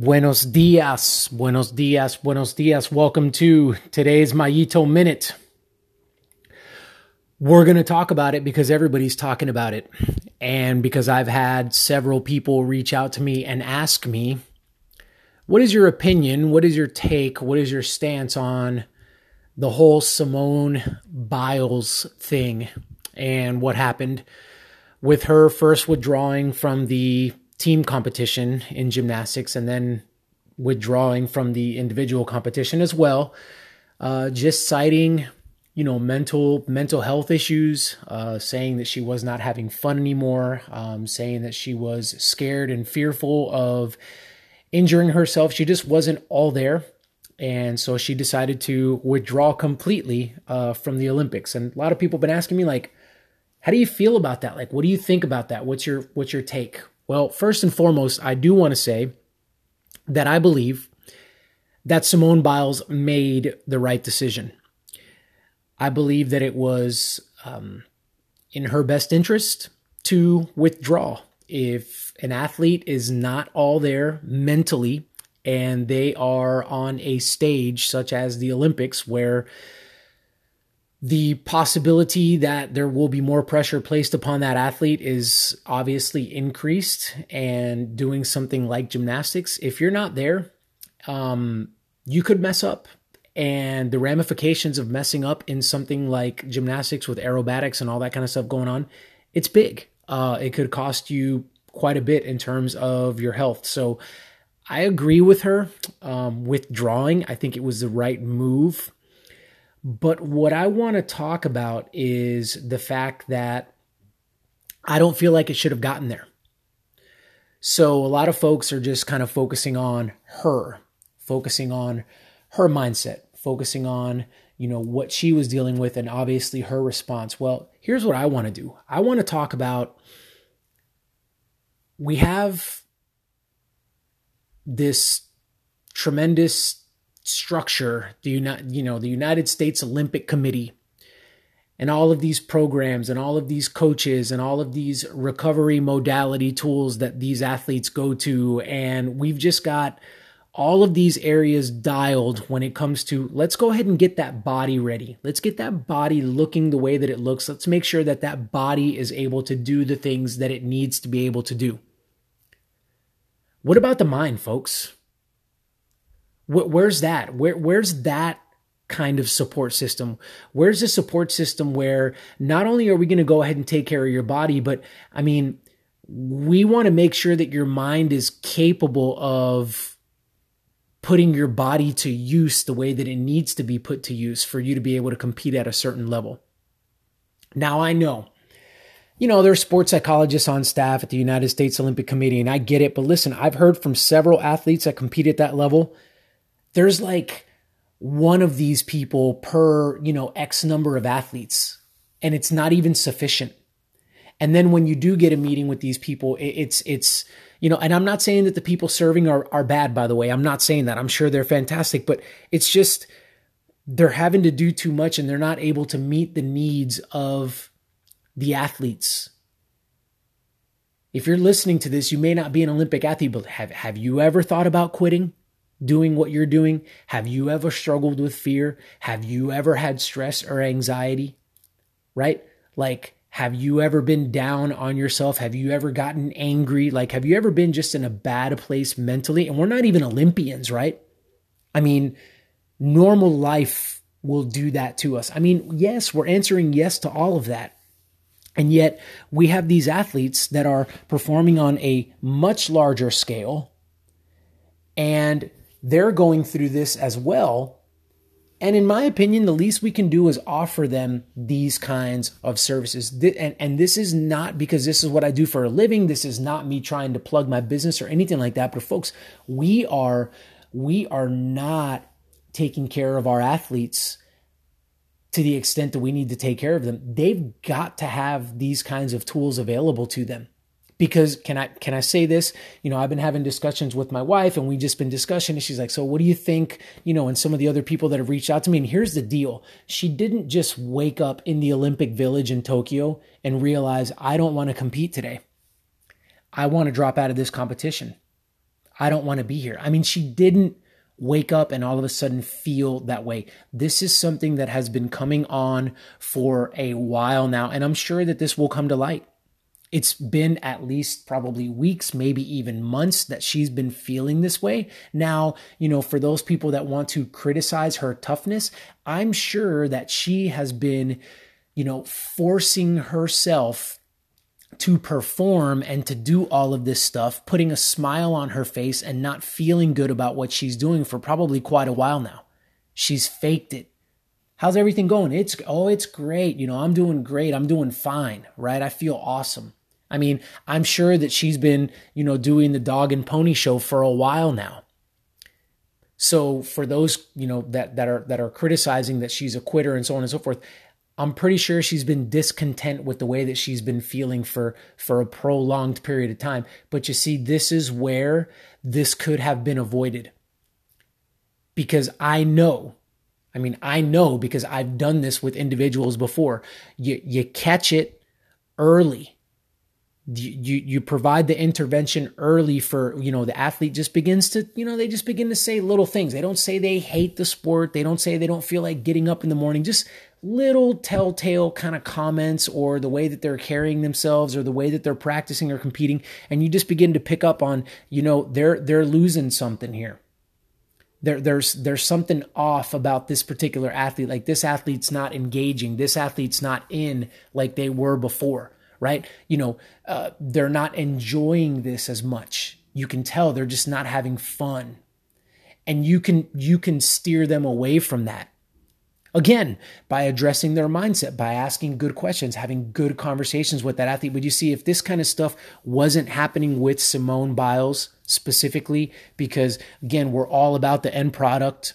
Buenos dias, buenos dias, buenos dias. Welcome to today's Mayito Minute. We're going to talk about it because everybody's talking about it. And because I've had several people reach out to me and ask me, what is your opinion? What is your take? What is your stance on the whole Simone Biles thing and what happened with her first withdrawing from the team competition in gymnastics and then withdrawing from the individual competition as well. Uh, just citing, you know, mental mental health issues, uh, saying that she was not having fun anymore, um, saying that she was scared and fearful of injuring herself. She just wasn't all there. And so she decided to withdraw completely uh, from the Olympics. And a lot of people have been asking me, like, how do you feel about that? Like, what do you think about that? What's your what's your take? Well, first and foremost, I do want to say that I believe that Simone Biles made the right decision. I believe that it was um, in her best interest to withdraw. If an athlete is not all there mentally and they are on a stage such as the Olympics where the possibility that there will be more pressure placed upon that athlete is obviously increased and doing something like gymnastics if you're not there um, you could mess up. And the ramifications of messing up in something like gymnastics with aerobatics and all that kind of stuff going on it's big. Uh, it could cost you quite a bit in terms of your health. So i agree with her um, withdrawing. I think it was the right move but what I want to talk about is the fact that I don't feel like it should have gotten there. So a lot of folks are just kind of focusing on her, focusing on her mindset, focusing on, you know, what she was dealing with and obviously her response. Well, here's what I want to do. I want to talk about we have this tremendous structure, the United, you know, the United States Olympic Committee, and all of these programs and all of these coaches and all of these recovery modality tools that these athletes go to, and we've just got all of these areas dialed when it comes to let's go ahead and get that body ready. Let's get that body looking the way that it looks. Let's make sure that that body is able to do the things that it needs to be able to do. What about the mind, folks? Where's that? Where, where's that kind of support system? Where's the support system where not only are we going to go ahead and take care of your body, but I mean, we want to make sure that your mind is capable of putting your body to use the way that it needs to be put to use for you to be able to compete at a certain level. Now, I know, you know, there's sports psychologists on staff at the United States Olympic Committee, and I get it, but listen, I've heard from several athletes that compete at that level there's like one of these people per, you know, X number of athletes, and it's not even sufficient. And then when you do get a meeting with these people, it's, it's, you know, and I'm not saying that the people serving are, are bad, by the way. I'm not saying that. I'm sure they're fantastic, but it's just they're having to do too much and they're not able to meet the needs of the athletes. If you're listening to this, you may not be an Olympic athlete, but have, have you ever thought about quitting? Doing what you're doing? Have you ever struggled with fear? Have you ever had stress or anxiety? Right? Like, have you ever been down on yourself? Have you ever gotten angry? Like, have you ever been just in a bad place mentally? And we're not even Olympians, right? I mean, normal life will do that to us. I mean, yes, we're answering yes to all of that. And yet, we have these athletes that are performing on a much larger scale. And they're going through this as well. And in my opinion, the least we can do is offer them these kinds of services. And, and this is not because this is what I do for a living. This is not me trying to plug my business or anything like that. But folks, we are we are not taking care of our athletes to the extent that we need to take care of them. They've got to have these kinds of tools available to them because can I can I say this? You know, I've been having discussions with my wife and we just been discussing and she's like, "So what do you think, you know, and some of the other people that have reached out to me and here's the deal. She didn't just wake up in the Olympic Village in Tokyo and realize I don't want to compete today. I want to drop out of this competition. I don't want to be here. I mean, she didn't wake up and all of a sudden feel that way. This is something that has been coming on for a while now, and I'm sure that this will come to light. It's been at least probably weeks, maybe even months that she's been feeling this way. Now, you know, for those people that want to criticize her toughness, I'm sure that she has been, you know, forcing herself to perform and to do all of this stuff, putting a smile on her face and not feeling good about what she's doing for probably quite a while now. She's faked it. How's everything going? It's, oh, it's great. You know, I'm doing great. I'm doing fine, right? I feel awesome. I mean, I'm sure that she's been, you know, doing the dog and pony show for a while now. So for those, you know, that that are that are criticizing that she's a quitter and so on and so forth, I'm pretty sure she's been discontent with the way that she's been feeling for for a prolonged period of time. But you see, this is where this could have been avoided. Because I know, I mean, I know because I've done this with individuals before. You you catch it early you you provide the intervention early for you know the athlete just begins to you know they just begin to say little things. They don't say they hate the sport. They don't say they don't feel like getting up in the morning. Just little telltale kind of comments or the way that they're carrying themselves or the way that they're practicing or competing. And you just begin to pick up on you know they're they're losing something here. There, there's there's something off about this particular athlete. Like this athlete's not engaging. This athlete's not in like they were before right? You know, uh, they're not enjoying this as much. You can tell they're just not having fun. And you can you can steer them away from that. Again, by addressing their mindset, by asking good questions, having good conversations with that athlete. Would you see if this kind of stuff wasn't happening with Simone Biles specifically? Because again, we're all about the end product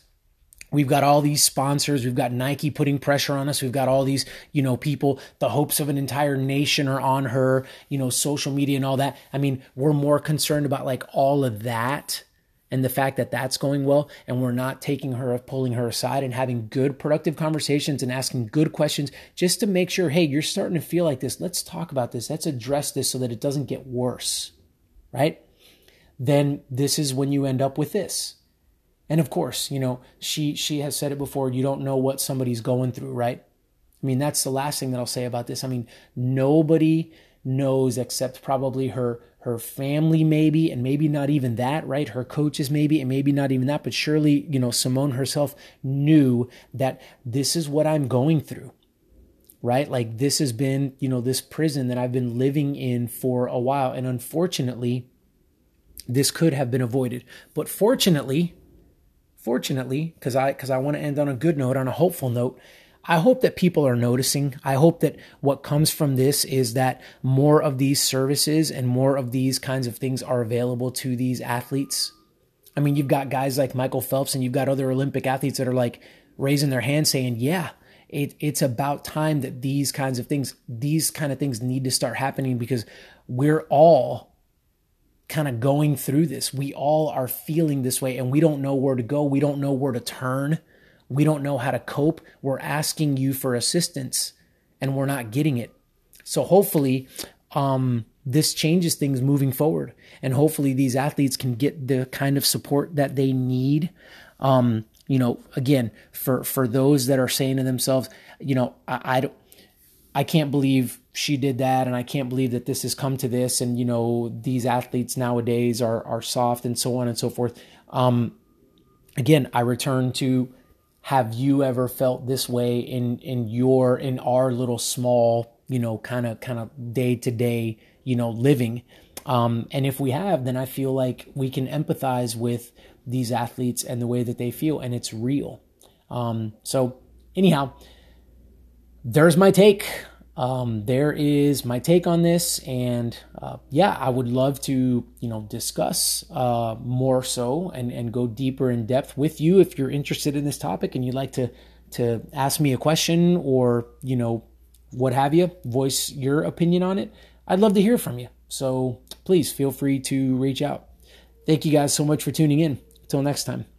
We've got all these sponsors. We've got Nike putting pressure on us. We've got all these, you know, people. The hopes of an entire nation are on her, you know, social media and all that. I mean, we're more concerned about like all of that and the fact that that's going well. And we're not taking her, pulling her aside and having good, productive conversations and asking good questions just to make sure, hey, you're starting to feel like this. Let's talk about this. Let's address this so that it doesn't get worse, right? Then this is when you end up with this and of course, you know, she she has said it before, you don't know what somebody's going through, right? I mean, that's the last thing that I'll say about this. I mean, nobody knows except probably her her family maybe and maybe not even that right her coaches maybe and maybe not even that but surely you know simone herself knew that this is what i'm going through right like this has been you know this prison that i've been living in for a while and unfortunately this could have been avoided but fortunately fortunately, because I because I want to end on a good note, on a hopeful note, I hope that people are noticing. I hope that what comes from this is that more of these services and more of these kinds of things are available to these athletes. I mean, you've got guys like Michael Phelps and you've got other Olympic athletes that are like raising their hand saying, "Yeah, it, it's about time that these kinds of things, these kind of things need to start happening because we're all kind of going through this. We all are feeling this way and we don't know where to go. We don't know where to turn. We don't know how to cope. We're asking you for assistance and we're not getting it. So hopefully, um, this changes things moving forward. And hopefully, these athletes can get the kind of support that they need. Um, you know, again, for for those that are saying to themselves, you know, I, I don't, I can't believe she did that and I can't believe that this has come to this and you know these athletes nowadays are are soft and so on and so forth. Um, again, I return to have you ever felt this way in in your in our little small, you know, kind of kind of day to day, you know, living. Um, and if we have, then I feel like we can empathize with these athletes and the way that they feel, and it's real. Um, so, anyhow, there's my take um, there is my take on this, and uh, yeah, I would love to you know discuss uh, more so and and go deeper in depth with you if you're interested in this topic and you'd like to to ask me a question or you know what have you, voice your opinion on it. I'd love to hear from you. So please feel free to reach out. Thank you guys so much for tuning in. Until next time.